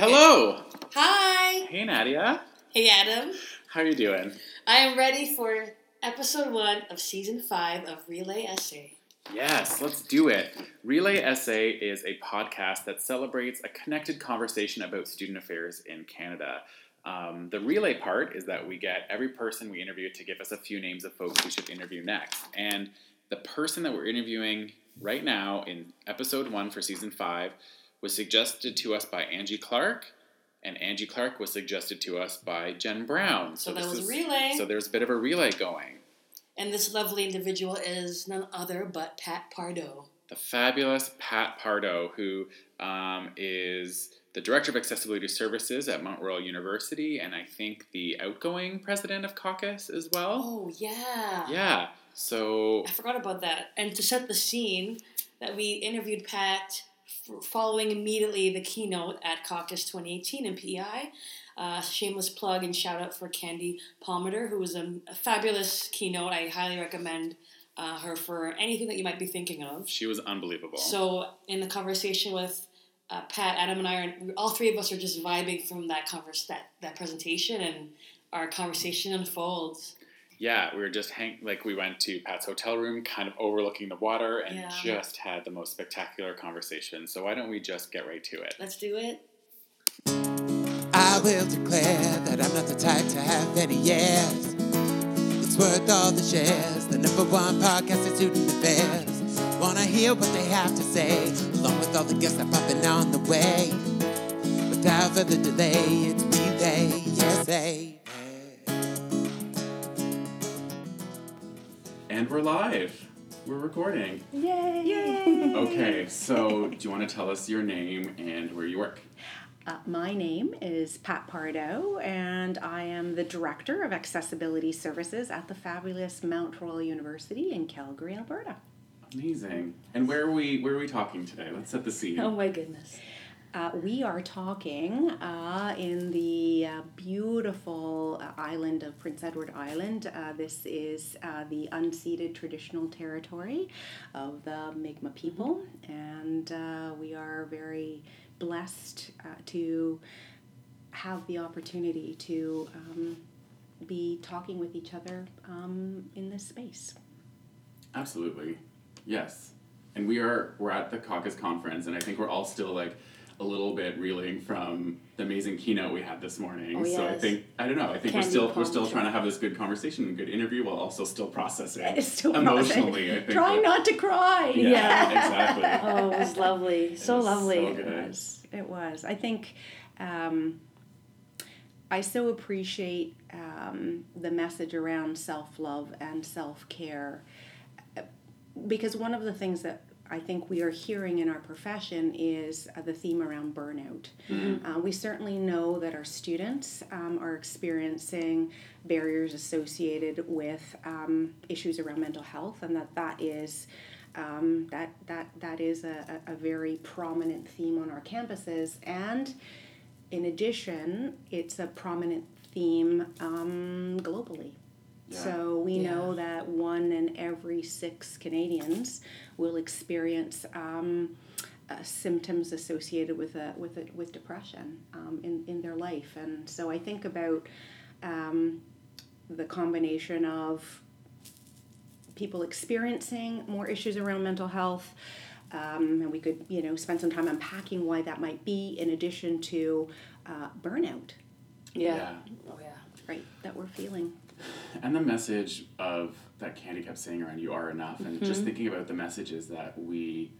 Hello. Hi. Hey Nadia. Hey, Adam. How are you doing? I am ready for episode one of season five of Relay Essay. Yes, let's do it. Relay Essay is a podcast that celebrates a connected conversation about student affairs in Canada. Um, the relay part is that we get every person we interview to give us a few names of folks we should interview next. And the person that we're interviewing right now in episode one for season five was suggested to us by Angie Clark, and Angie Clark was suggested to us by Jen Brown. So that this was a relay. So there's a bit of a relay going. And this lovely individual is none other but Pat Pardo. the fabulous Pat Pardo, who um, is the Director of Accessibility Services at Mount Royal University, and I think the outgoing president of CACUSS as well. Oh, yeah. Yeah, so I forgot about that. And to set the scene, that we interviewed Pat following immediately the keynote at CACUSS 2018 in PEI. Uh, shameless plug and shout out for Candy Palmater, who was a, a fabulous keynote. I highly recommend uh, her for anything that you might be thinking of. she was unbelievable. So, in the conversation with uh, Pat, Adam, and I, are, all three of us are just vibing from that converse, that, that presentation, and our conversation unfolds. Yeah, we were just hang like we went to Pat's hotel room, kind of overlooking the water, and Yeah. just had the most spectacular conversation. So why don't we just get right to it? Let's do it. I will declare that I'm not the type to have any yes. It's worth all the shares. The number one podcast in student affairs. Wanna hear what they have to say, along with all the guests that popping on the way. Without further delay, it's relay, yes, hey. And we're live. We're recording. Yay! Yay! Okay, so do you want to tell us your name and where you work? Uh, my name is Pat Pardo, and I am the Director of Accessibility Services at the fabulous Mount Royal University in Calgary, Alberta. Amazing. And where are we? Where are we talking today? Let's set the scene. Oh my goodness. Uh, we are talking uh, in the uh, beautiful uh, island of Prince Edward Island. Uh, this is uh, the unceded traditional territory of the Mi'kmaq people, and we are very blessed to have the opportunity to um, be talking with each other um, in this space. Absolutely. Yes. And we are we're at the CACUSS conference and I think we're all still like a little bit reeling from the amazing keynote we had this morning. Oh, So I think I don't know, I think we're still we're still trying to have this good conversation and good interview while also still processing still emotionally, I think. Try that- not to cry. Yeah, exactly. Oh, it was lovely. So was lovely. so It was. It was. I think um, I so appreciate um, the message around self love and self care because one of the things that I think we are hearing in our profession is uh, the theme around burnout. Uh, we certainly know that our students um, are experiencing barriers associated with um, issues around mental health, and that that is um, that that that is a, a a very prominent theme on our campuses. And in addition, it's a prominent theme um, globally. Yeah. So we Yeah. know that one in every six Canadians will experience um, uh, symptoms associated with a, with a, with depression um, in in their life, and so I think about um, the combination of people experiencing more issues around mental health. Um, and we could, you know, spend some time unpacking why that might be, in addition to uh, burnout, Yeah. Yeah. Oh yeah. right, that we're feeling. And the message of that Candy kept saying around "you are enough," and Mm-hmm. just thinking about the messages that we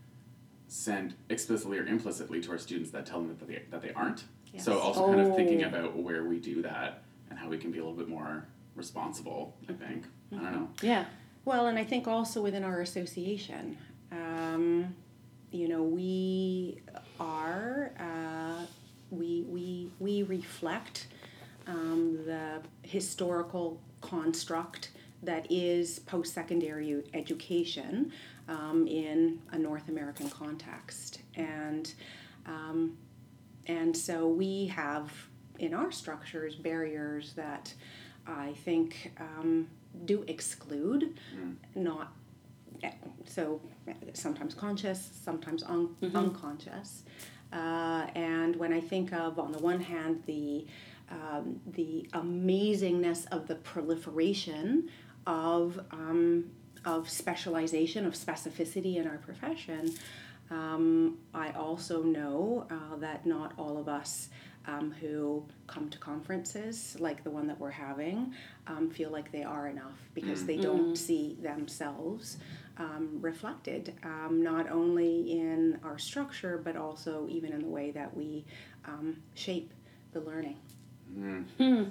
send explicitly or implicitly to our students that tell them that they that they aren't. So Yes. also kind of thinking Oh. about where we do that and how we can be a little bit more responsible. I think I don't know. Yeah. Well, and I think also within our association, um, you know, we are uh, we we we reflect um, the historical construct that is post-secondary education um, in a North American context, and um, and so we have in our structures barriers that I think um, do exclude, not so sometimes conscious, sometimes un- unconscious. Uh, and when I think of, on the one hand, the um, the amazingness of the proliferation of um, of specialization, of specificity in our profession, um, I also know uh, that not all of us um, who come to conferences like the one that we're having um, feel like they are enough because they don't see themselves um, reflected, um, not only in our structure but also even in the way that we um, shape the learning. Mm. Mm.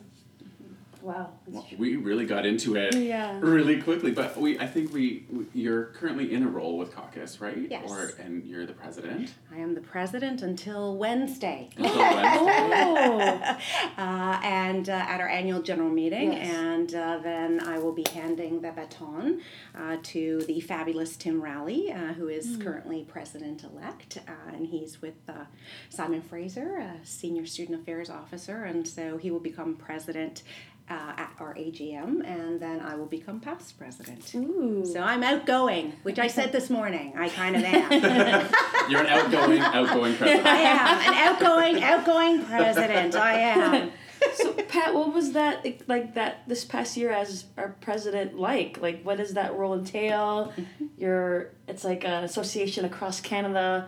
Wow. Well, we really got into it Yeah. really quickly, but we I think we, we you're currently in a role with CACUSS, right? Yes. Or and you're the president I am the president until Wednesday. until Wednesday. uh, and uh, at our annual general meeting, Yes. and uh, then I will be handing the baton uh, to the fabulous Tim Rahilly, uh, who is currently president elect, uh, and he's with uh, Simon Fraser, a senior student affairs officer, and so he will become president. Uh, at our AGM, and then I will become past president. Ooh. So I'm outgoing, which I said this morning. I kind of am. You're an outgoing, outgoing president. I am an outgoing, outgoing president. I am. So Pat, what was that like, like that this past year as our president like? Like what does that role entail? Your it's like an association across Canada.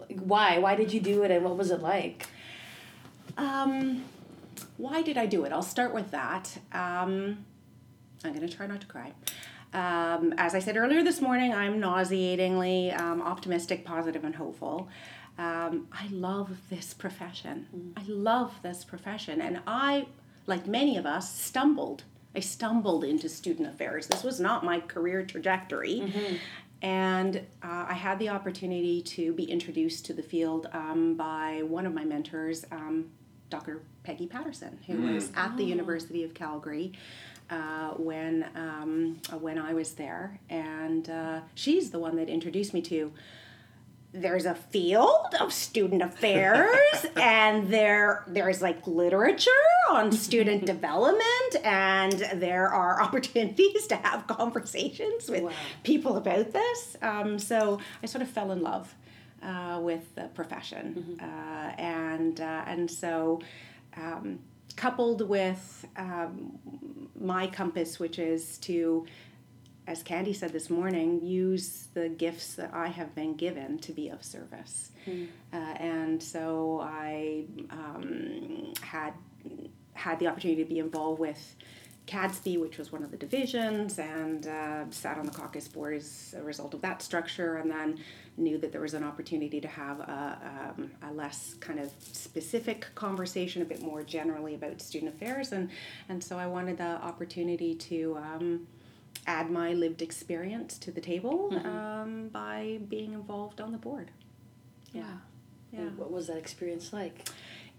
Like, why? Why did you do it and what was it like? Um, why did I do it? I'll start with that. Um, I'm going to try not to cry. Um, as I said earlier this morning, I'm nauseatingly um, optimistic, positive, and hopeful. Um, I love this profession. I love this profession. And I, like many of us, stumbled. I stumbled into student affairs. This was not my career trajectory. And uh, I had the opportunity to be introduced to the field um, by one of my mentors, um, Dr. Peggy Patterson, who was at the University of Calgary uh, when um, uh, when I was there, and uh, she's the one that introduced me to. There's a field of student affairs, and there there's like literature on student development, and there are opportunities to have conversations with Wow. people about this. Um, so I sort of fell in love uh, with the profession, uh, and uh, and so um, coupled with um, my compass, which is to, as Candy said this morning, use the gifts that I have been given to be of service, uh, and so I um, had had the opportunity to be involved with. CADSB, which was one of the divisions, and uh, sat on the CACUSS board as a result of that structure, and then knew that there was an opportunity to have a, um, a less kind of specific conversation, a bit more generally about student affairs, and, and so I wanted the opportunity to um, add my lived experience to the table um, by being involved on the board. Yeah. Yeah. And what was that experience like?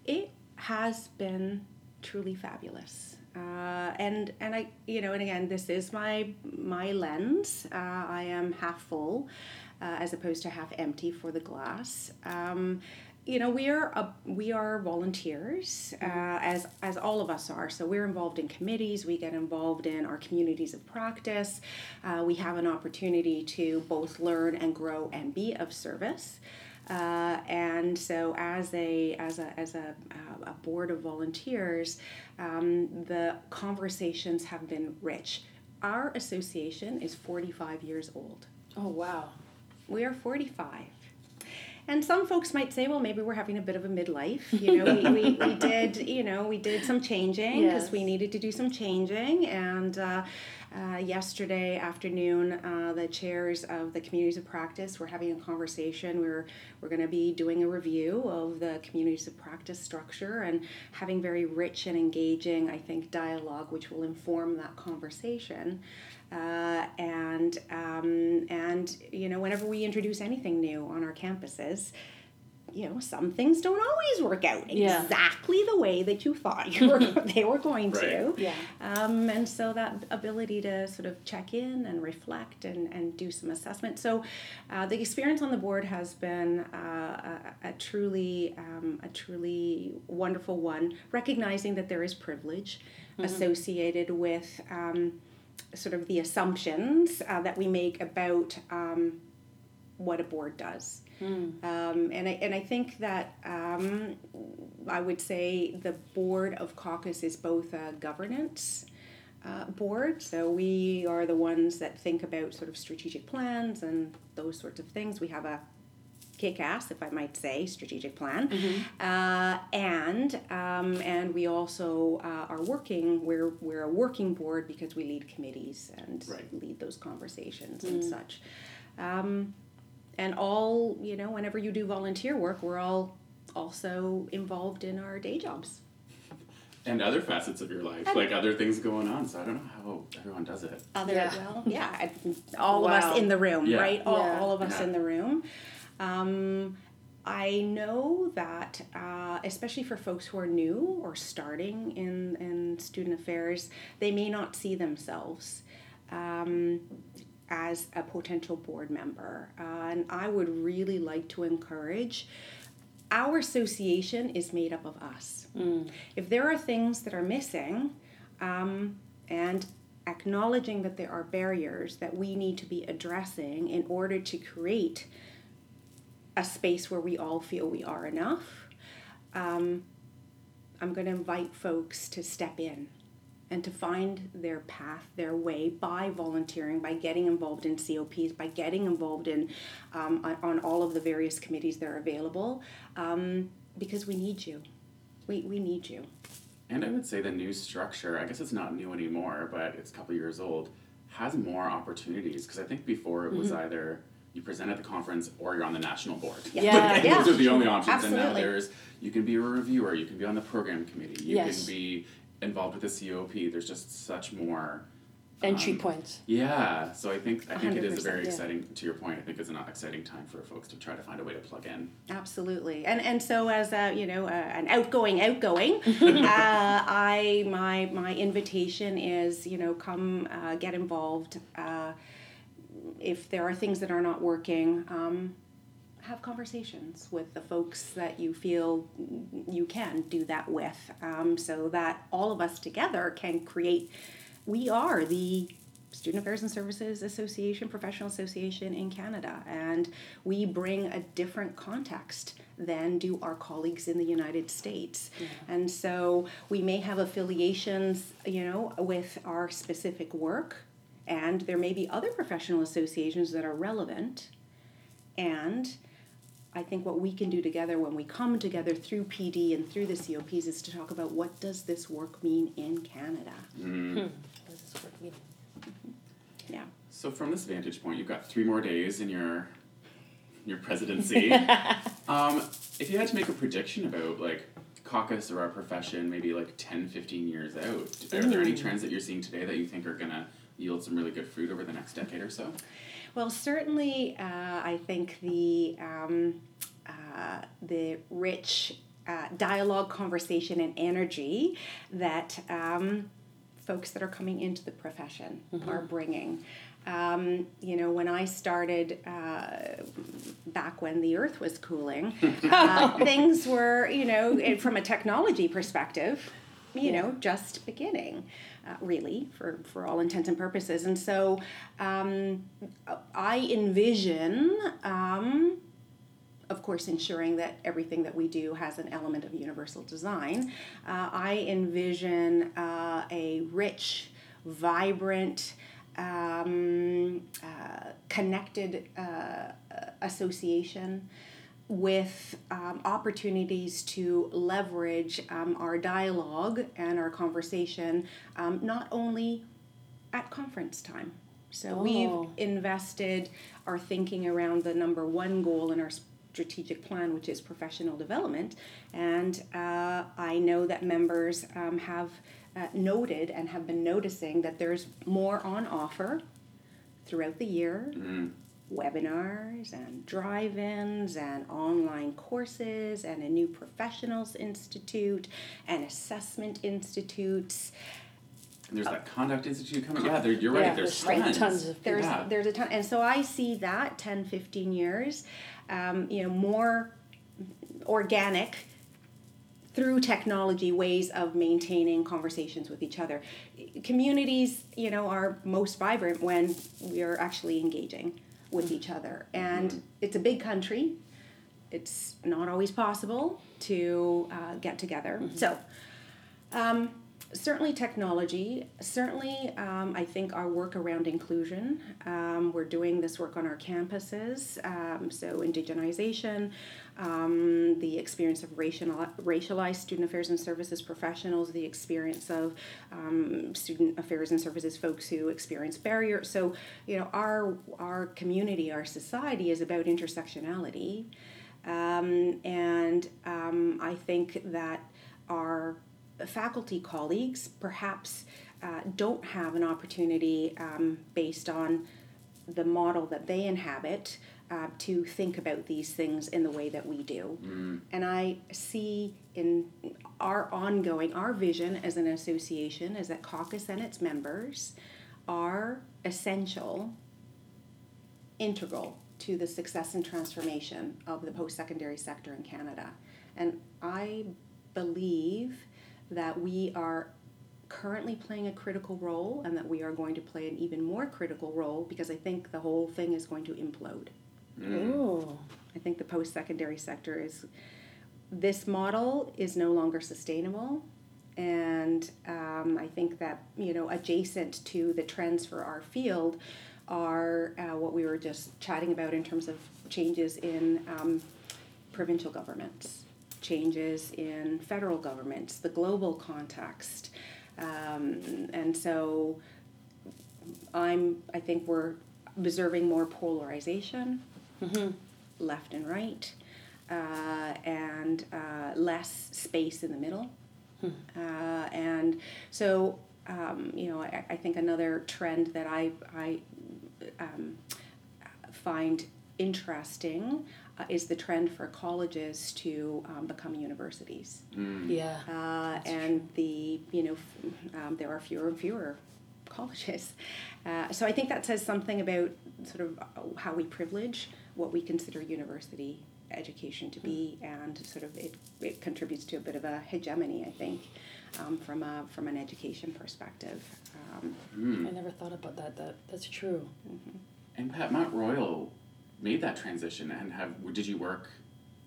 It has been truly fabulous. Uh, and and I you know and again this is my my lens. Uh, I am half full, uh, as opposed to half empty for the glass. Um, you know we are a, we are volunteers uh, as as all of us are. So we're involved in committees. We get involved in our communities of practice. Uh, we have an opportunity to both learn and grow and be of service. Uh, and so, as a as a as a, uh, a board of volunteers, um, the conversations have been rich. Our association is forty five years old. Oh wow. We are forty five. And some folks might say, well, maybe we're having a bit of a midlife. You know, we, we, we did, you know, we did some changing because Yes. we needed to do some changing. And uh, uh, yesterday afternoon, uh, the chairs of the communities of practice were having a conversation. We were, we're going to be doing a review of the communities of practice structure and having very rich and engaging, I think, dialogue, which will inform that conversation. Uh, and um, and you know whenever we introduce anything new on our campuses you know some things don't always work out Yeah. exactly the way that you thought you were they were going to Yeah. um, and so that ability to sort of check in and reflect and, and do some assessment. So uh, the experience on the board has been uh, a, a truly um, a truly wonderful one, recognizing that there is privilege associated with um, sort of the assumptions uh, that we make about um, what a board does. Um, and, I, and I think that um, I would say the board of CACUSS is both a governance uh, board, so we are the ones that think about sort of strategic plans and those sorts of things. We have a kick-ass, if I might say, strategic plan, uh, and um, and we also uh, are working. We're we're a working board because we lead committees and Right. lead those conversations and such. Um, and all you know, whenever you do volunteer work, we're all also involved in our day jobs. And other facets of your life, like other things going on. So I don't know how everyone does it. Other Yeah. well, yeah, I- all of us in the room, Yeah. right? All, Yeah. all of us Yeah. in the room. Um, I know that, uh, especially for folks who are new or starting in, in student affairs, they may not see themselves um, as a potential board member. Uh, and I would really like to encourage our association is made up of us. If there are things that are missing, um, and acknowledging that there are barriers that we need to be addressing in order to create a space where we all feel we are enough, um, I'm going to invite folks to step in and to find their path, their way by volunteering, by getting involved in COPs, by getting involved in um, on, on all of the various committees that are available, um, because we need you. We, we need you. And I would say the new structure, I guess it's not new anymore, but it's a couple years old, has more opportunities. Because I think before it was either you present at the conference or you're on the national board. Yeah. and Yeah. those are the only options. And now Absolutely. there's, you can be a reviewer, you can be on the program committee, you Yes. can be involved with the COP. There's just such more. Entry um, points. Yeah, so I think I think it is a 100%, very yeah. exciting. To your point, I think it's an exciting time for folks to try to find a way to plug in. Absolutely, and and so as a you know uh, an outgoing outgoing, uh, I my my invitation is you know come uh, get involved. Uh, if there are things that are not working, um, have conversations with the folks that you feel you can do that with, um, so that all of us together can create. We are the Student Affairs and Services Association, Professional Association in Canada, and we bring a different context than do our colleagues in the United States. And so we may have affiliations, you know, with our specific work, and there may be other professional associations that are relevant. And I think what we can do together when we come together through PD and through the COPs is to talk about what does this work mean in Canada. Mm-hmm. This is what we- Yeah. So from this vantage point, you've got three more days in your your presidency. um, if you had to make a prediction about like CACUSS or our profession, maybe like 10, 15 years out, are there any trends that you're seeing today that you think are gonna yield some really good fruit over the next decade or so? Well, certainly, uh, I think the um, uh, the rich uh, dialogue, conversation, and energy that um, folks that are coming into the profession are bringing. Um, you know, when I started uh, back when the earth was cooling, uh, things were, you know, from a technology perspective, you know, just beginning, uh, really, for, for all intents and purposes. And so um, I envision, um, of course, ensuring that everything that we do has an element of universal design. Uh, I envision uh, a rich, vibrant, um, uh, connected uh, association with um, opportunities to leverage um, our dialogue and our conversation um, not only at conference time. So Oh. we've invested our thinking around the number one goal in our strategic plan, which is professional development. And uh, I know that members um, have uh, noted and have been noticing that there's more on offer throughout the year webinars and drive ins and online courses and a new professionals institute and assessment institutes. And there's that conduct institute coming. Yeah, there, you're right. Yeah, there's there's tons. tons of There's Yeah. there's a ton and so I see that 10 15 years um, you know more organic through technology ways of maintaining conversations with each other communities you know are most vibrant when we are actually engaging with each other. And it's a big country. It's not always possible to uh, get together. So, um, certainly technology. Certainly, um, I think our work around inclusion. Um, we're doing this work on our campuses. Um, so, indigenization, um, the experience of racial, racialized student affairs and services professionals, the experience of um, student affairs and services folks who experience barriers. So, you know, our our community, our society is about intersectionality. Um, and I think that our faculty colleagues perhaps uh, don't have an opportunity um, based on the model that they inhabit uh, to think about these things in the way that we do. And I see in our ongoing, our vision as an association is that CACUSS and its members are essential, integral to the success and transformation of the post secondary sector in Canada. And I believe that we are currently playing a critical role and that we are going to play an even more critical role because I think the whole thing is going to implode. Ooh. I think the post secondary sector is, this model is no longer sustainable. And um, I think that, you know, adjacent to the trends for our field are uh, what we were just chatting about in terms of changes in um, provincial governments, changes in federal governments, the global context. Um, and so I'm, I think we're observing more polarization, left and right, uh, and uh, less space in the middle. Uh, and so, um, you know, I, I think another trend that I, I um, find interesting uh, is the trend for colleges to um, become universities. Yeah. Uh, and the, you know, f- um, there are fewer and fewer colleges. Uh, so I think that says something about sort of uh, how we privilege what we consider university education to be, and sort of it, it contributes to a bit of a hegemony, I think, um, from a from an education perspective. Um, Hmm. I never thought about that. That that's true. And Pat Mount Royal made that transition, and have did you work?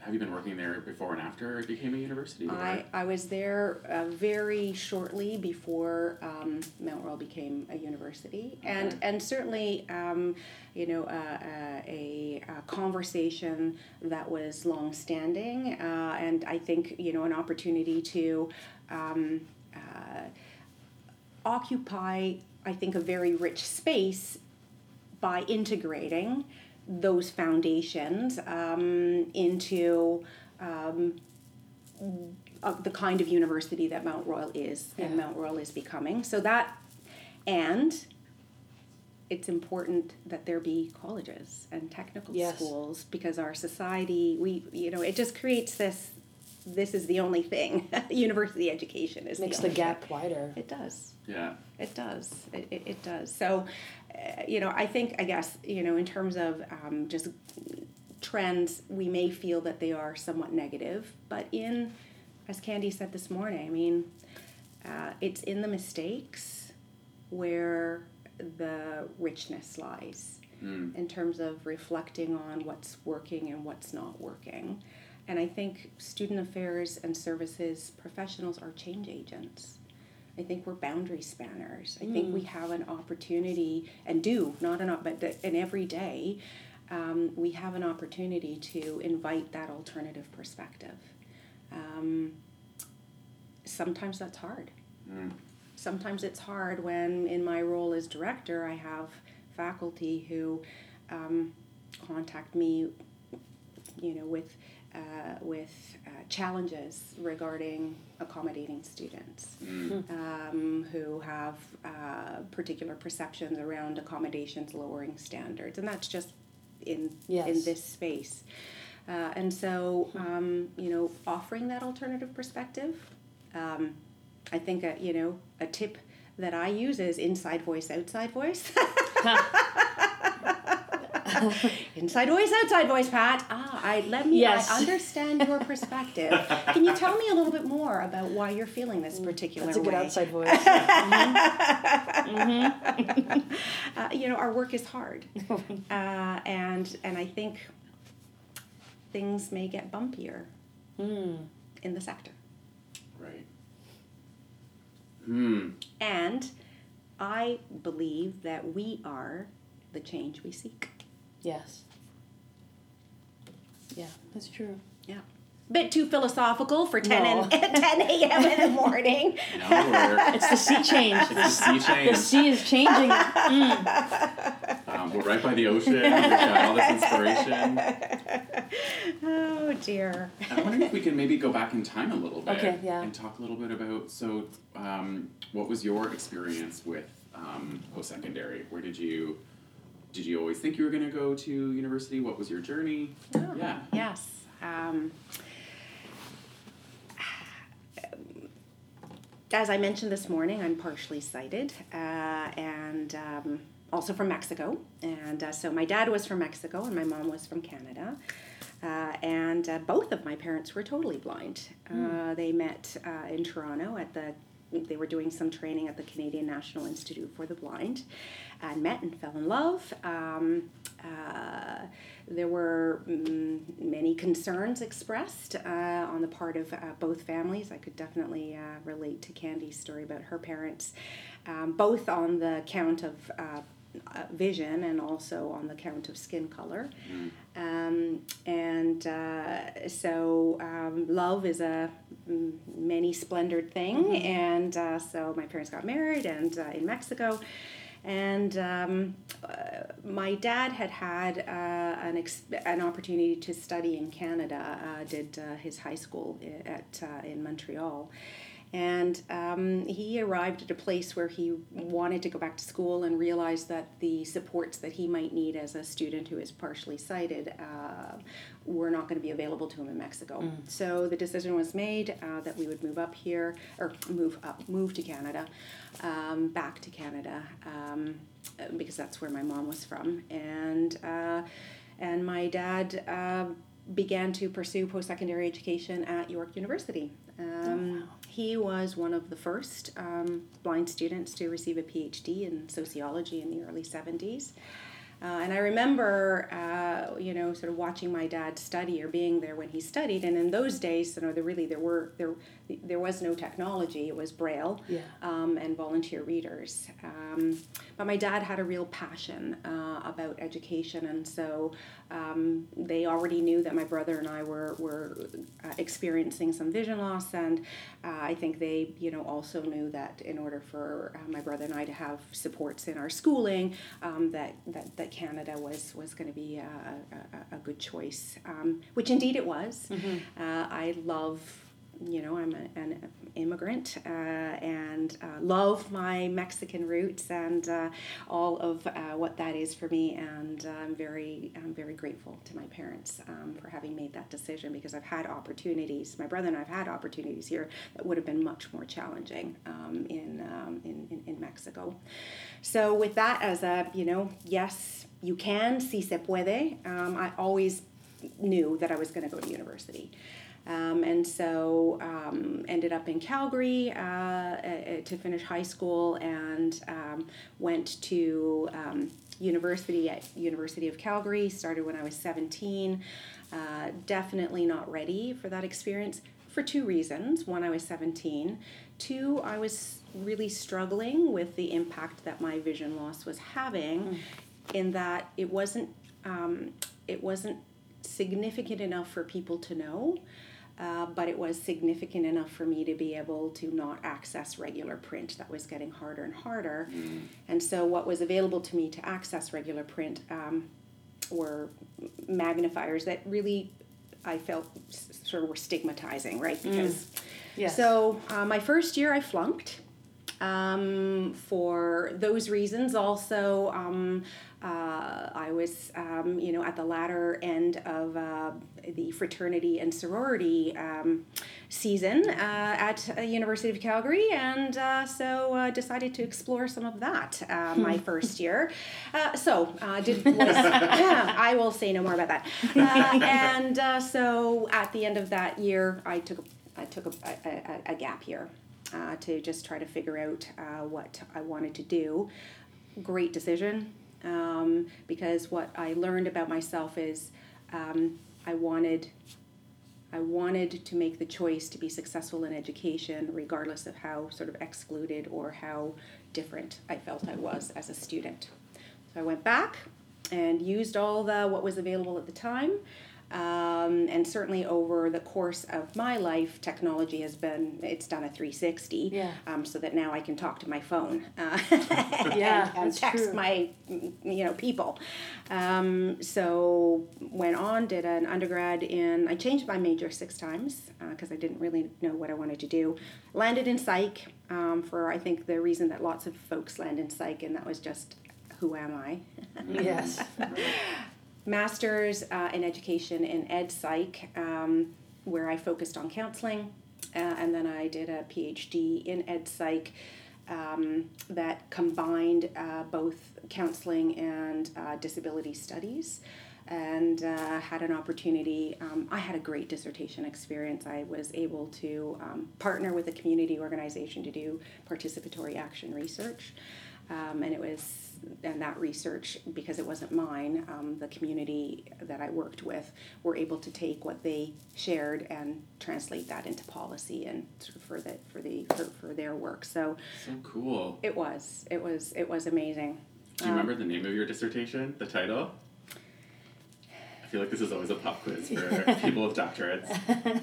Have you been working there before and after it became a university? or- I, I was there uh, very shortly before um, Mount Royal became a university, and Okay. and certainly, um, you know, uh, uh, a, a conversation that was long-standing, uh, and I think you know an opportunity to um, uh, occupy, I think, a very rich space by integrating those foundations um, into um, uh, the kind of university that Mount Royal is and Mount Royal is becoming. So that, and it's important that there be colleges and technical Yes. schools because our society, we, you know, it just creates this. This is the only thing. University education is Makes the, the gap thing. wider. It does. yeah. It does. It, it, it does. So, uh, you know, I think, I guess, you know, in terms of um, just trends, we may feel that they are somewhat negative. But in, as Candy said this morning, I mean, uh, it's in the mistakes where the richness lies Mm. in terms of reflecting on what's working and what's not working. And I think student affairs and services professionals are change agents. I think we're boundary spanners. I think we have an opportunity, and do not an op- but and every day, um, we have an opportunity to invite that alternative perspective. Um, sometimes that's hard. Mm. Sometimes it's hard when, in my role as director, I have faculty who um, contact me, you know, with uh, with uh, challenges regarding accommodating students Mm. um, who have uh, particular perceptions around accommodations lowering standards, and that's just in in this space. Uh, and so, um, you know, offering that alternative perspective, um, I think, a, you know, a tip that I use is inside voice, outside voice. inside voice, outside voice, Pat. Ah, I let me. Yes. I understand your perspective. Can you tell me a little bit more about why you're feeling this particular way? That's a good outside voice. uh, you know, our work is hard, uh, and and I think things may get bumpier Hmm. in the sector. Right. Hmm. And I believe that we are the change we seek. Yes. Yeah, that's true. Yeah. Bit too philosophical for 10, No. and, 10 a.m. in the morning. No, we're, It's the sea change. it's the sea change. The sea is changing. Mm. Um, we're right by the ocean. We've got all this inspiration. Oh dear. I wonder if we can maybe go back in time a little bit Okay, yeah. and talk a little bit about. So, um, what was your experience with um, post secondary? Where did you did you always think you were going to go to university? What was your journey? Oh, Yeah. Yes. Um, as I mentioned this morning, I'm partially sighted uh, and um, also from Mexico. And uh, so my dad was from Mexico and my mom was from Canada. Uh, and uh, both of my parents were totally blind. Uh, they met uh, in Toronto at the they were doing some training at the Canadian National Institute for the Blind and met and fell in love. Um, uh, there were mm, many concerns expressed uh, on the part of uh, both families. I could definitely uh, relate to Candy's story about her parents, um, both on the count of uh, vision and also on the count of skin color. Um, and uh, so um, love is a mm, many splendored thing. And uh, so my parents got married and uh, in Mexico. And um, uh, my dad had had uh, an, ex- an opportunity to study in Canada, uh, did uh, his high school at, uh, in Montreal. And um, he arrived at a place where he wanted to go back to school and realized that the supports that he might need as a student who is partially sighted uh, were not going to be available to him in Mexico. So the decision was made uh, that we would move up here, or move up, move to Canada, um, back to Canada, um, because that's where my mom was from. And, uh, and my dad uh, began to pursue post secondary education at York University. Um, He was one of the first um, blind students to receive a PhD in sociology in the early 70s. Uh, and I remember, uh, you know, sort of watching my dad study or being there when he studied. And in those days, you know, there really there were there there was no technology. It was Braille Yeah. um, and volunteer readers. Um, but my dad had a real passion uh, about education, and so um, they already knew that my brother and I were were uh, experiencing some vision loss, and uh, I think they, you know, also knew that in order for uh, my brother and I to have supports in our schooling, um, that, that that Canada was was going to be a, a, a good choice, um, which indeed it was. Uh, I love you know, I'm a, an immigrant uh, and uh, love my Mexican roots and uh, all of uh, what that is for me. And uh, I'm very, I'm very grateful to my parents um, for having made that decision because I've had opportunities. My brother and I've had opportunities here that would have been much more challenging um, in, um, in, in in Mexico. So with that as a, you know, yes, you can, si se puede. Um, I always knew that I was going to go to university. Um, and so um, ended up in Calgary uh, uh, to finish high school and um, went to um, university at University of Calgary. Started when I was 17. Uh, definitely not ready for that experience for two reasons. One, I was 17. Two, I was really struggling with the impact that my vision loss was having, in that it wasn't um, it wasn't significant enough for people to know. Uh, but it was significant enough for me to be able to not access regular print. That was getting harder and harder. And so, what was available to me to access regular print um, were magnifiers that really I felt sort of were stigmatizing, right? Because Yes. so uh, my first year I flunked. Um, for those reasons, also um, uh, I was, um, you know, at the latter end of uh, the fraternity and sorority um, season uh, at uh, University of Calgary, and uh, so uh, decided to explore some of that uh, my first year. Uh, so uh, did was, yeah, I will say no more about that. Uh, and uh, so at the end of that year, I took a, I took a, a, a, a gap year uh, to just try to figure out uh, what I wanted to do. Great decision um, because what I learned about myself is um, I wanted I wanted to make the choice to be successful in education, regardless of how sort of excluded or how different I felt I was as a student. So I went back and used all the what was available at the time. Um, and certainly over the course of my life, technology has been, it's done a 360. Yeah. Um, so that now I can talk to my phone uh, Yeah, and, and text true. my, you know, people. Um, so went on, did an undergrad in, I changed my major six times because I didn't really know what I wanted to do. Landed in psych um, for, I think, the reason that lots of folks land in psych, and that was just, who am I? Yes. master's uh, in education in ed psych, um, where I focused on counseling, uh, and then I did a PhD in ed psych um, that combined uh, both counseling and uh, disability studies. And uh, had an opportunity. Um, I had a great dissertation experience. I was able to um, partner with a community organization to do participatory action research. Um, and it was and that research because it wasn't mine um, the community that i worked with were able to take what they shared and translate that into policy and for the for the for, for their work so So cool. it was it was it was amazing Do you remember the name of your dissertation? The title? I feel like this is always a pop quiz for people with doctorates.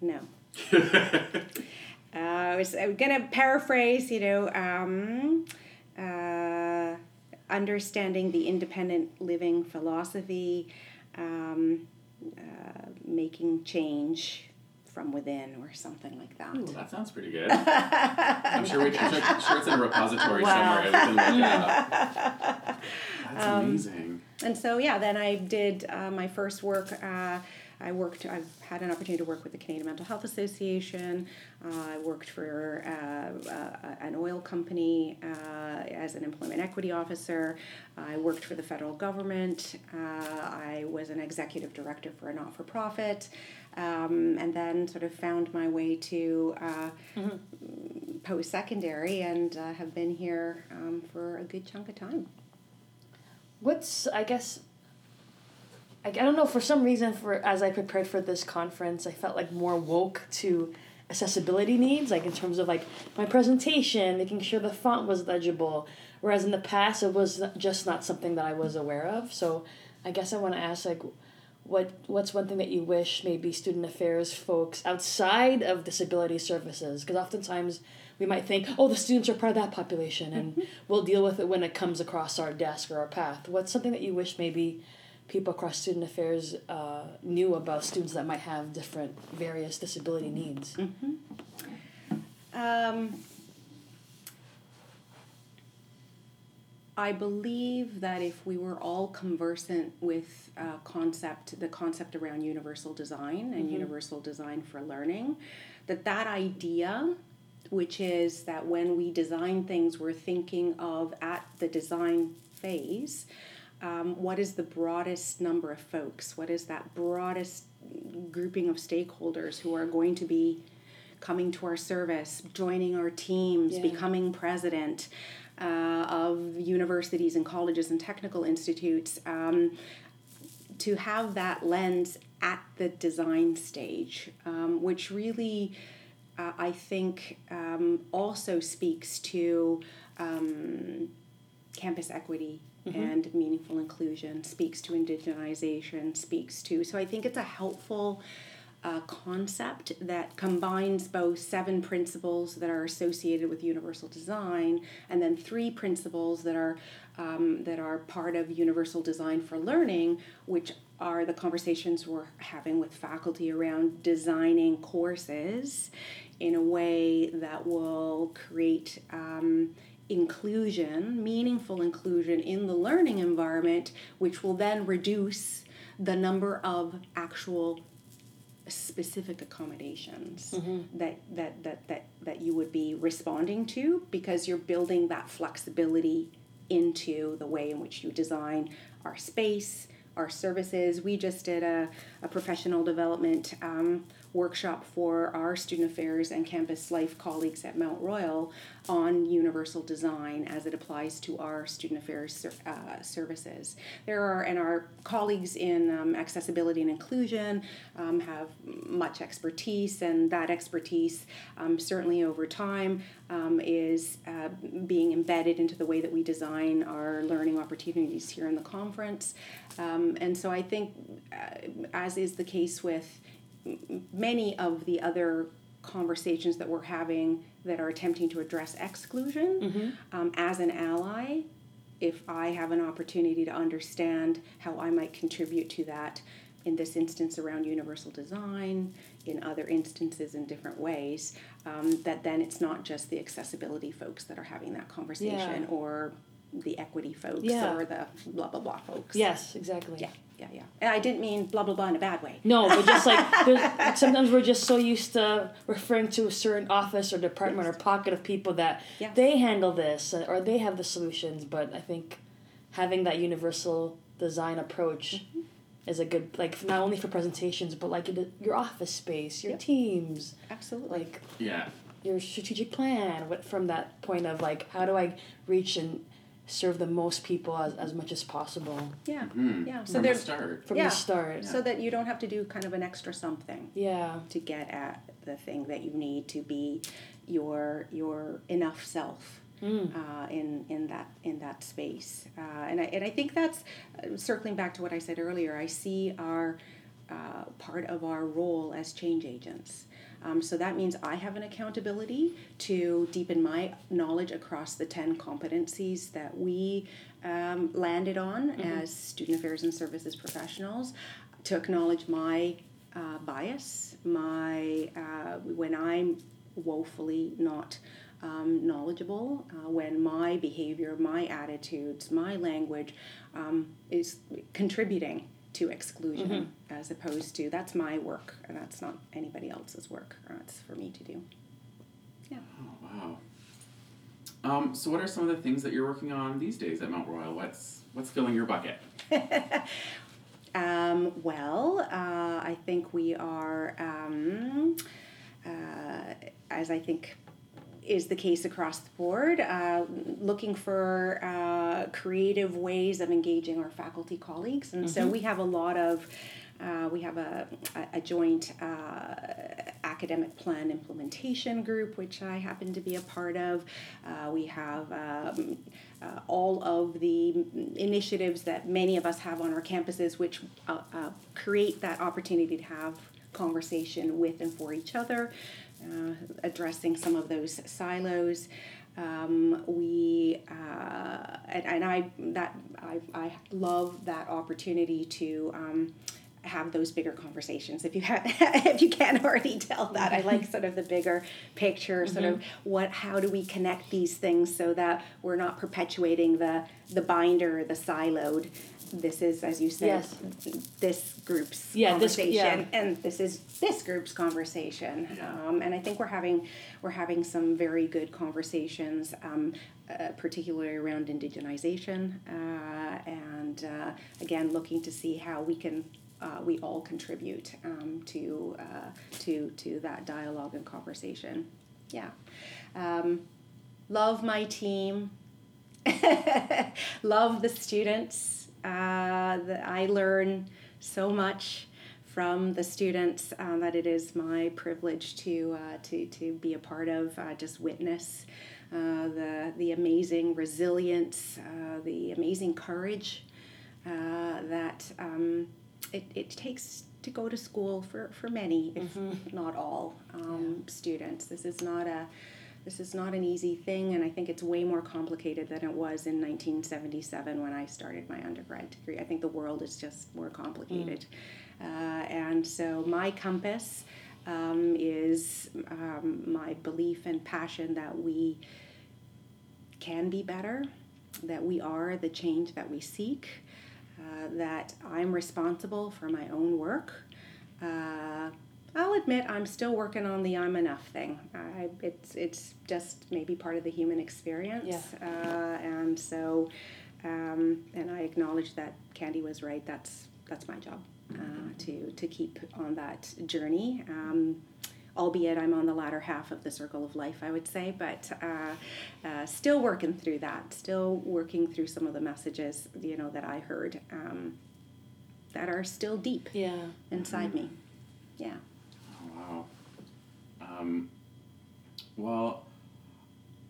no was I'm gonna paraphrase, you know, um, uh, understanding the independent living philosophy, um, uh, making change from within, or something like that. Ooh, that sounds pretty good. I'm sure, we, I'm sure, it's in a repository Wow. somewhere. We can look it up. That's Um, amazing. And so, yeah, then I did uh, my first work. I worked, I've had an opportunity to work with the Canadian Mental Health Association. Uh, I worked for uh, uh, an oil company uh, as an employment equity officer. I worked for the federal government. Uh, I was an executive director for a not for profit. Um, and then sort of found my way to uh, post secondary and uh, have been here um, for a good chunk of time. What's I guess I, I don't know for some reason for as I prepared for this conference I felt like more woke to accessibility needs like in terms of like my presentation making sure the font was legible. Whereas in the past it was just not something that I was aware of. So I guess I want to ask like what what's one thing that you wish maybe student affairs folks outside of disability services? Because oftentimes we might think oh the students are part of that population and mm-hmm. we'll deal with it when it comes across our desk or our path. What's something that you wish maybe people across student affairs uh, knew about students that might have different various disability needs. Um, I believe that if we were all conversant with uh, concept, the concept around universal design and universal design for learning, that that idea, which is that when we design things, we're thinking of at the design phase, um, what is the broadest number of folks? What is that broadest grouping of stakeholders who are going to be coming to our service, joining our teams, Yeah. becoming president uh, of universities and colleges and technical institutes, um, to have that lens at the design stage, um, which really, uh, I think, um, also speaks to um, campus equity and meaningful inclusion, speaks to indigenization, speaks to. So I think it's a helpful uh, concept that combines both seven principles that are associated with universal design and then three principles that are um, that are part of universal design for learning, which are the conversations we're having with faculty around designing courses in a way that will create um, inclusion, meaningful inclusion in the learning environment, which will then reduce the number of actual specific accommodations that, that, that, that, that you would be responding to because you're building that flexibility into the way in which you design our space, our services. We just did a, a professional development um, workshop for our student affairs and campus life colleagues at Mount Royal on universal design as it applies to our student affairs uh, services. There are, and our colleagues in um, accessibility and inclusion um, have much expertise, and that expertise um, certainly over time um, is uh, being embedded into the way that we design our learning opportunities here in the conference. Um, and so I think, uh, as is the case with many of the other conversations that we're having that are attempting to address exclusion Mm-hmm. um, as an ally if i have an opportunity to understand how i might contribute to that in this instance around universal design in other instances in different ways um, that then it's not just the accessibility folks that are having that conversation Yeah. or the equity folks Yeah. or the blah blah blah folks Yes, exactly. yeah yeah yeah and i didn't mean blah blah blah in a bad way No, but just like sometimes we're just so used to referring to a certain office or department or pocket of people that Yes. they handle this uh, or they have the solutions. But I think having that universal design approach Mm-hmm. is a good like not only for presentations but like your office space, your Yep. teams, absolutely like Yeah. your strategic plan. What from that point of like how do I reach and serve the most people as, as much as possible yeah Mm. yeah so From the start. from Yeah. the start. so that you don't have to do kind of an extra something Yeah. to get at the thing that you need to be your your enough self Mm. uh, in in that in that space uh, and I and I think that's uh, circling back to what I said earlier I see our uh, part of our role as change agents um, so that means I have an accountability to deepen my knowledge across the 10 competencies that we um, landed on as student affairs and services professionals, to acknowledge my uh, bias, my uh, when I'm woefully not um, knowledgeable, uh, when my behavior, my attitudes, my language um, is contributing to exclusion as opposed to that's my work and that's not anybody else's work. That's for me to do. Yeah. Oh, wow. Um, so, what are some of the things that you're working on these days at Mount Royal? What's what's filling your bucket? Um, well, uh, I think we are, um, uh, as I think is the case across the board, uh, looking for uh, creative ways of engaging our faculty colleagues. And so we have a lot of, uh, we have a, a, joint uh, academic plan implementation group, which I happen to be a part of. Uh, we have um, uh, all of the initiatives that many of us have on our campuses, which uh, uh, create that opportunity to have conversation with and for each other, addressing some of those silos. Um, we uh, and, and I that I, I love that opportunity to um, have those bigger conversations. If you have, if you can't already tell that, I like sort of the bigger picture, sort of what, how do we connect these things so that we're not perpetuating the the binder, the siloed. This is, as you said, Yes. this group's Yeah, this- conversation, yeah. and this is this group's conversation. Yeah. Um, and I think we're having we're having some very good conversations, um, uh, particularly around indigenization, uh, and uh, again looking to see how we can uh, we all contribute um, to uh, to to that dialogue and conversation. Yeah, um, love my team. love the students. Uh, the, I learn so much from the students um, that it is my privilege to uh, to to be a part of. Uh, just witness uh, the the amazing resilience, uh, the amazing courage uh, that um, it, it takes to go to school for, for many, if not all, um, students. This is not a this is not an easy thing, and I think it's way more complicated than it was in 1977 when I started my undergrad degree. I think the world is just more complicated. Uh, and so, my compass um, is um, my belief and passion that we can be better, that we are the change that we seek, uh, that I'm responsible for my own work. Uh, I'll admit I'm still working on the I'm enough thing. I, it's it's just maybe part of the human experience, Yeah. uh, and so um, and I acknowledge that Candy was right. That's that's my job uh, to to keep on that journey. Um, albeit I'm on the latter half of the circle of life, I would say, but uh, uh, still working through that, still working through some of the messages, you know, that I heard um, that are still deep Yeah. inside me. Yeah. Oh, wow. Um, well,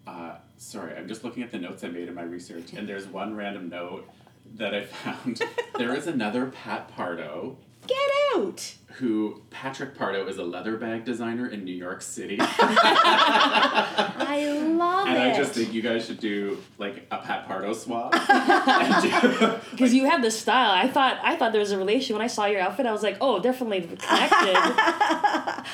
uh, sorry, I'm just looking at the notes I made in my research, and there's one random note that I found. there is another Pat Pardo Get out! who Patrick Pardo is a leather bag designer in New York City. I love and it. And I just think you guys should do like a Pat Pardo swap. and do- Because you have the style. I thought I thought there was a relation when I saw your outfit. I was like, oh, definitely connected. I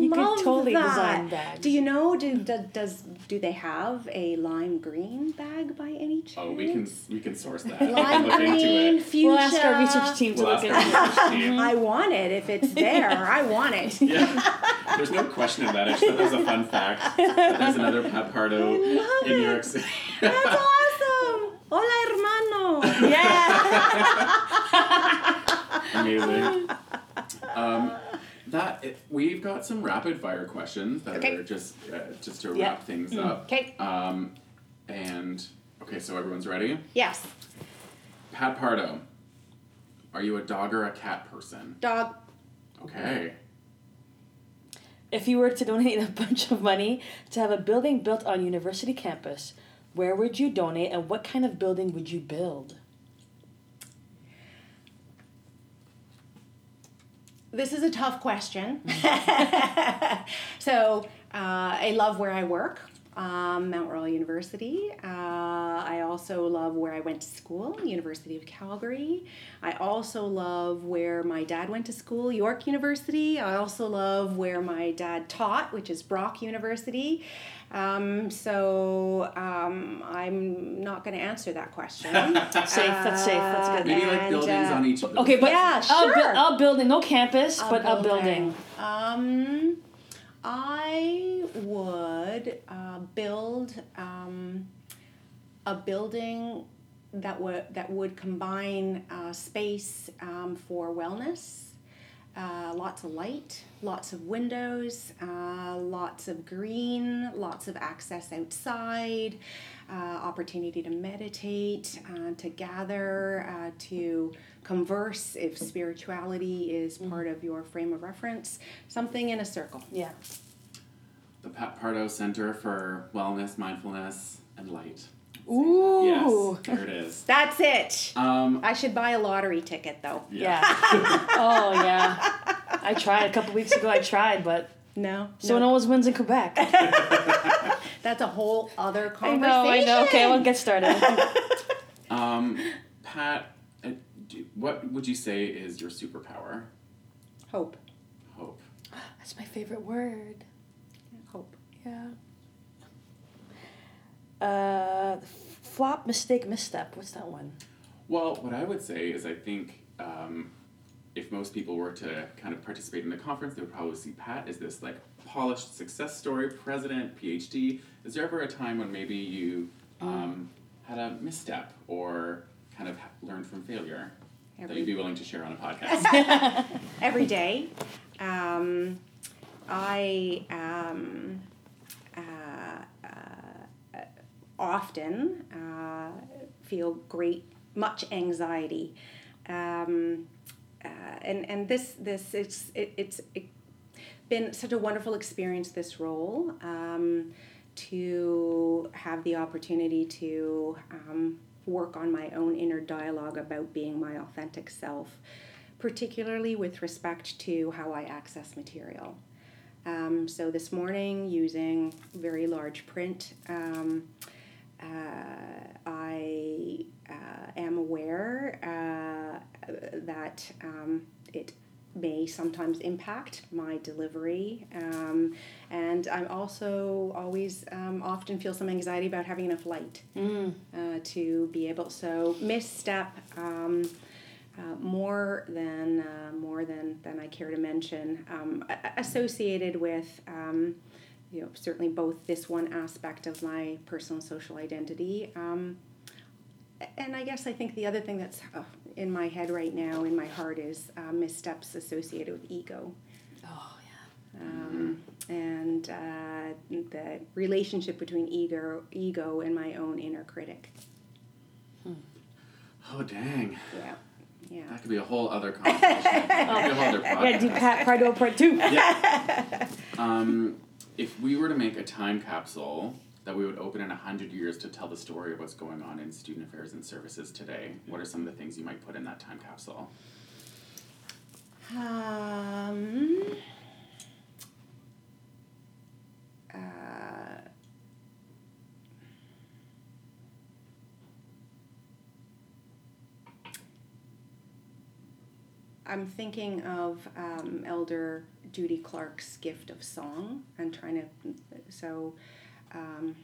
You could love totally that. design bags. Do you know? Do, do does do they have a lime green bag by any chance? oh, we can we can source that. lime Look green fuchsia. we'll ask our research team to We'll look ask at it. I want it if it's there. I want it. Yeah, there's no question of that. I just thought that was a fun fact. That there's another Pat Pardo in love New. York City. That's awesome. Hola, hermano. Yeah. Amazing. Um, that it, we've got some rapid fire questions that Okay. are just uh, just to Yeah. wrap things up. Okay. Um, and okay, so everyone's ready. Yes. Pat Pardo, are you a dog or a cat person? Dog. Okay. If you were to donate a bunch of money to have a building built on university campus, where would you donate and what kind of building would you build? This is a tough question. so uh, I love where I work, um, Mount Royal University. Uh, I also love where I went to school, University of Calgary. I also love where my dad went to school, York University. I also love where my dad taught, which is Brock University. Um, so um, I'm not going to answer that question. Safe, that's safe, that's good. Maybe like And, buildings uh, on each of those. Okay, but Yeah, a, sure. bu- a building, no campus, but a building. Um, I would uh, build um, a building that would that would combine uh, space um, for wellness, uh, lots of light, lots of windows, uh, lots of green, lots of access outside, uh, opportunity to meditate, uh, to gather, uh, to converse if spirituality is part of your frame of reference, something in a circle. Yeah. The Pat Pardo Center for Wellness, Mindfulness, and Light. Ooh. Yes, there it is. That's it. Um, I should buy a lottery ticket though. Yeah. oh yeah. I tried a couple weeks ago. I tried, but No. someone no. always wins in Quebec. That's a whole other conversation. I conversation. know. I know. Okay, we'll get started. um, Pat, uh, do, what would you say is your superpower? Hope. Hope. That's my favorite word. Hope. Yeah. Uh, flop, mistake, misstep. What's that one? Well, what I would say is I think um, if most people were to kind of participate in the conference, they would probably see Pat as this like polished success story, president, PhD. Is there ever a time when maybe you um, had a misstep or kind of learned from failure that you'd be willing to share on a podcast? Every day. Um, I um, uh, uh, often uh, feel great, much anxiety. Um, uh, and, and this this it's it, it's it been such a wonderful experience this role um, to have the opportunity to um, work on my own inner dialogue about being my authentic self particularly with respect to how I access material. Um, so this morning, using very large print, um, I uh, am aware uh, that um, it may sometimes impact my delivery. Um, and I'm also always um, often feel some anxiety about having enough light Mm. uh, to be able. So misstep. Um, uh, more than uh, more than than I care to mention, um, associated with um, you know certainly both this one aspect of my personal and social identity, um, and I guess I think the other thing that's uh, in my head right now, in my heart, is uh, missteps associated with ego. Oh yeah. Um, and uh, the relationship between ego, ego and my own inner critic. Oh dang, Yeah, yeah. that could be a whole other conversation. That could be a whole other Yeah, do podcast. Pat Part One, Part Two. Yeah. Um, if we were to make a time capsule that we would open in a hundred years to tell the story of what's going on in student affairs and services today, what are some of the things you might put in that time capsule? Um, uh, I'm thinking of um, Elder Judy Clark's gift of song and trying to, so um,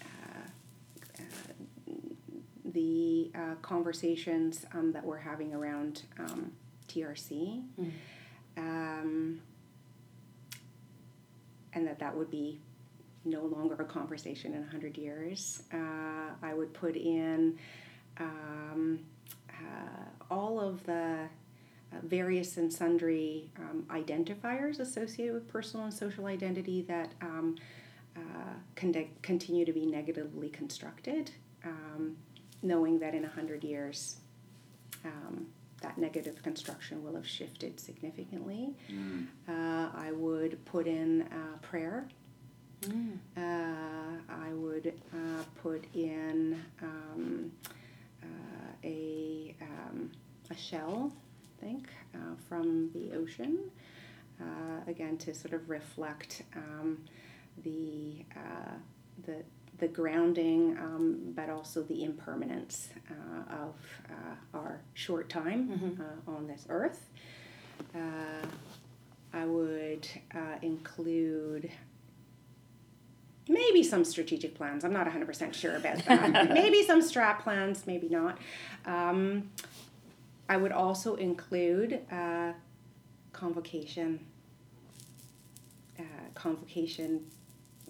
uh, uh, the uh, conversations um, that we're having around um, TRC, um, and that that would be no longer a conversation in 100 years. Uh, I would put in um, uh, all of the various and sundry um, identifiers associated with personal and social identity that um, uh, con- continue to be negatively constructed, um, knowing that in 100 years um, that negative construction will have shifted significantly. Mm. Uh, I would put in uh, prayer. Uh, I would uh, put in um, uh, a, um, a shell, I think, uh, from the ocean, uh, again to sort of reflect um, the, uh, the, the grounding, um, but also the impermanence uh, of uh, our short time uh, on this earth. Uh, I would uh, include maybe some strategic plans. I'm not 100% sure about that. maybe some strat plans, maybe not. Um, I would also include uh, convocation, uh, convocation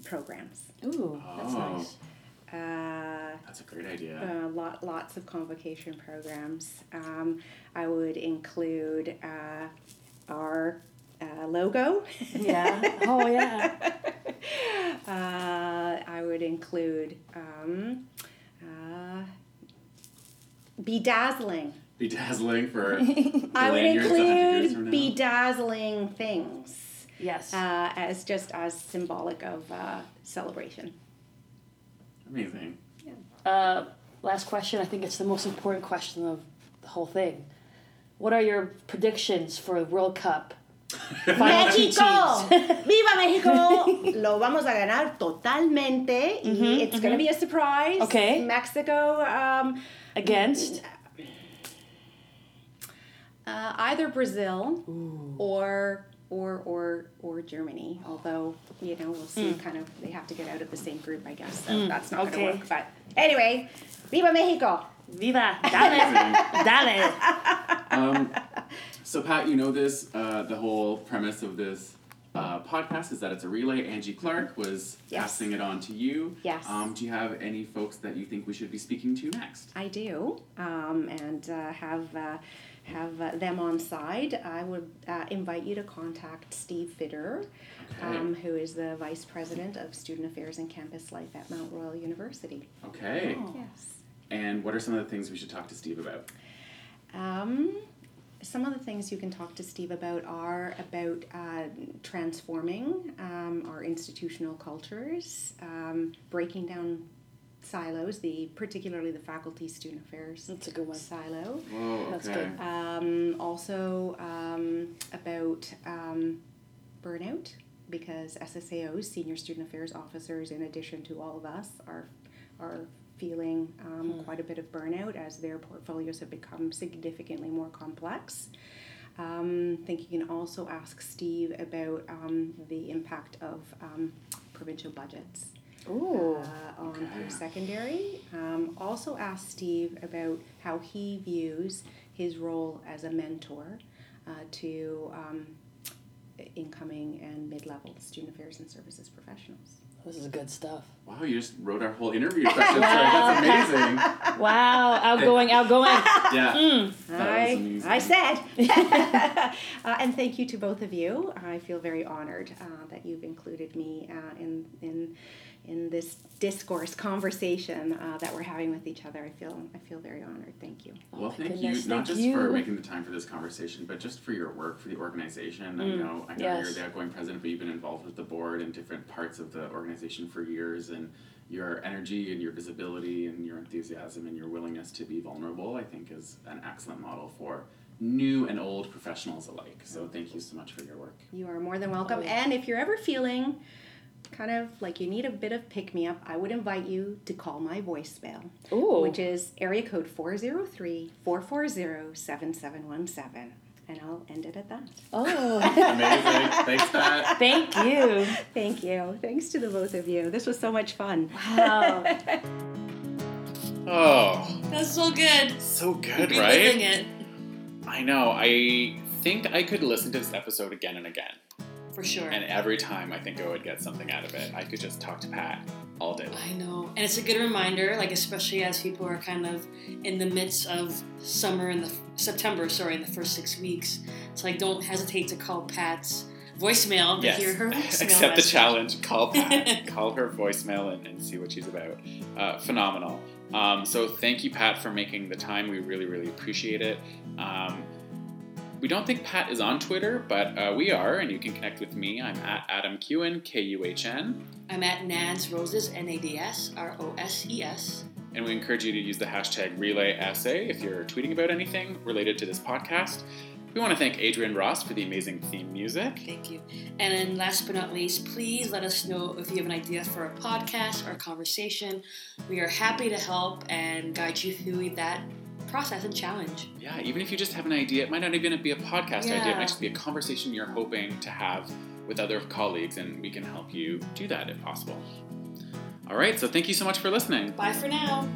programs. Ooh, that's Oh. nice. Uh, That's a great idea. uh, lot, lots of convocation programs. Um, I would include uh, our uh, logo. Yeah. Oh yeah. uh, I would include um, uh, bedazzling. Bedazzling for I would lanyards 100 years from include now. bedazzling things Yes. uh, as just as symbolic of uh, celebration. Amazing. Uh, last question. I think it's the most important question of the whole thing. What are your predictions for the World Cup? México! ¡Viva México! Lo vamos a ganar totalmente. y it's going to be a surprise. Okay. Mexico, um, Against? Uh, either Brazil or or or or Germany. Although you know we'll see. Kind of they have to get out of the same group, I guess. So that's not okay. going to work. But anyway, ¡Viva México! Viva! Dale! Dale! Um, so Pat, you know this. Uh, the whole premise of this uh, podcast is that it's a relay. Angie Clark was Yes. passing it on to you. Yes. Um, do you have any folks that you think we should be speaking to next? I do, um, and uh, have uh, have uh, them on side. I would uh, invite you to contact Steve Fitter, Okay. um, who is the vice president of student affairs and campus life at Mount Royal University. Okay. Oh. Yes. And what are some of the things we should talk to Steve about? Um, some of the things you can talk to Steve about are about uh, transforming um, our institutional cultures, um, breaking down silos, the particularly the faculty student affairs That's a good one. silo. Whoa. That's good. Um, also um, about um, burnout because SSAOs, senior student affairs officers, in addition to all of us, are are feeling um, quite a bit of burnout as their portfolios have become significantly more complex. Um, I think you can also ask Steve about um, the impact of um, provincial budgets Ooh. uh, on Okay. post-secondary. Um, also asked Steve about how he views his role as a mentor uh, to um, incoming and mid-level student affairs and services professionals. This is good stuff. Wow, you just wrote our whole interview questions. That's amazing. Wow, outgoing, outgoing. Yeah. Mm. I. I said. uh, and thank you to both of you. I feel very honored uh, that you've included me uh, in, in, in this discourse conversation uh, that we're having with each other. I feel, I feel very honored. Thank you. Well, Oh, thank goodness, you, not thank just you. for making the time for this conversation, but just for your work for the organization. I Mm, know, I know yes. you're the outgoing president, but you've been involved with the board and different parts of the organization for years, and your energy and your visibility and your enthusiasm and your willingness to be vulnerable, I think, is an excellent model for new and old professionals alike. So, thank you so much for your work. You are more than welcome. Oh. And if you're ever feeling kind of like you need a bit of pick me up, I would invite you to call my voicemail, Ooh. which is area code 403 440 7717. And I'll end it at that. Oh, Amazing. Thanks, Pat. thank you. Thank you. Thanks to the both of you. This was so much fun. Wow. Oh, That's so good. so good, Reliving right? it. I know. I think I could listen to this episode again and again. For sure. And every time I think I would get something out of it, I could just talk to Pat all day long. I know. And it's a good reminder, like especially as people are kind of in the midst of summer in the September, sorry, in the first six weeks. It's like don't hesitate to call Pat's voicemail to Yes. hear her voicemail. Accept the challenge. Call Pat. call her voicemail and, and see what she's about. Uh, phenomenal. Um, so thank you, Pat, for making the time. We really, really appreciate it. Um, we don't think Pat is on Twitter, but uh, we are, and you can connect with me. I'm at Adam Kuhn, K U H N. I'm at Nads Roses, N A D S R O S E S. And we encourage you to use the hashtag RelaySA if you're tweeting about anything related to this podcast. We want to thank Adrian Ross for the amazing theme music. Thank you. And then last but not least, please let us know if you have an idea for a podcast or a conversation. We are happy to help and guide you through that process and challenge. Yeah, even if you just have an idea, it might not even be a podcast idea, it might just be a conversation you're hoping to have with other colleagues, and we can help you do that if possible. All right, so thank you so much for listening. Bye for now.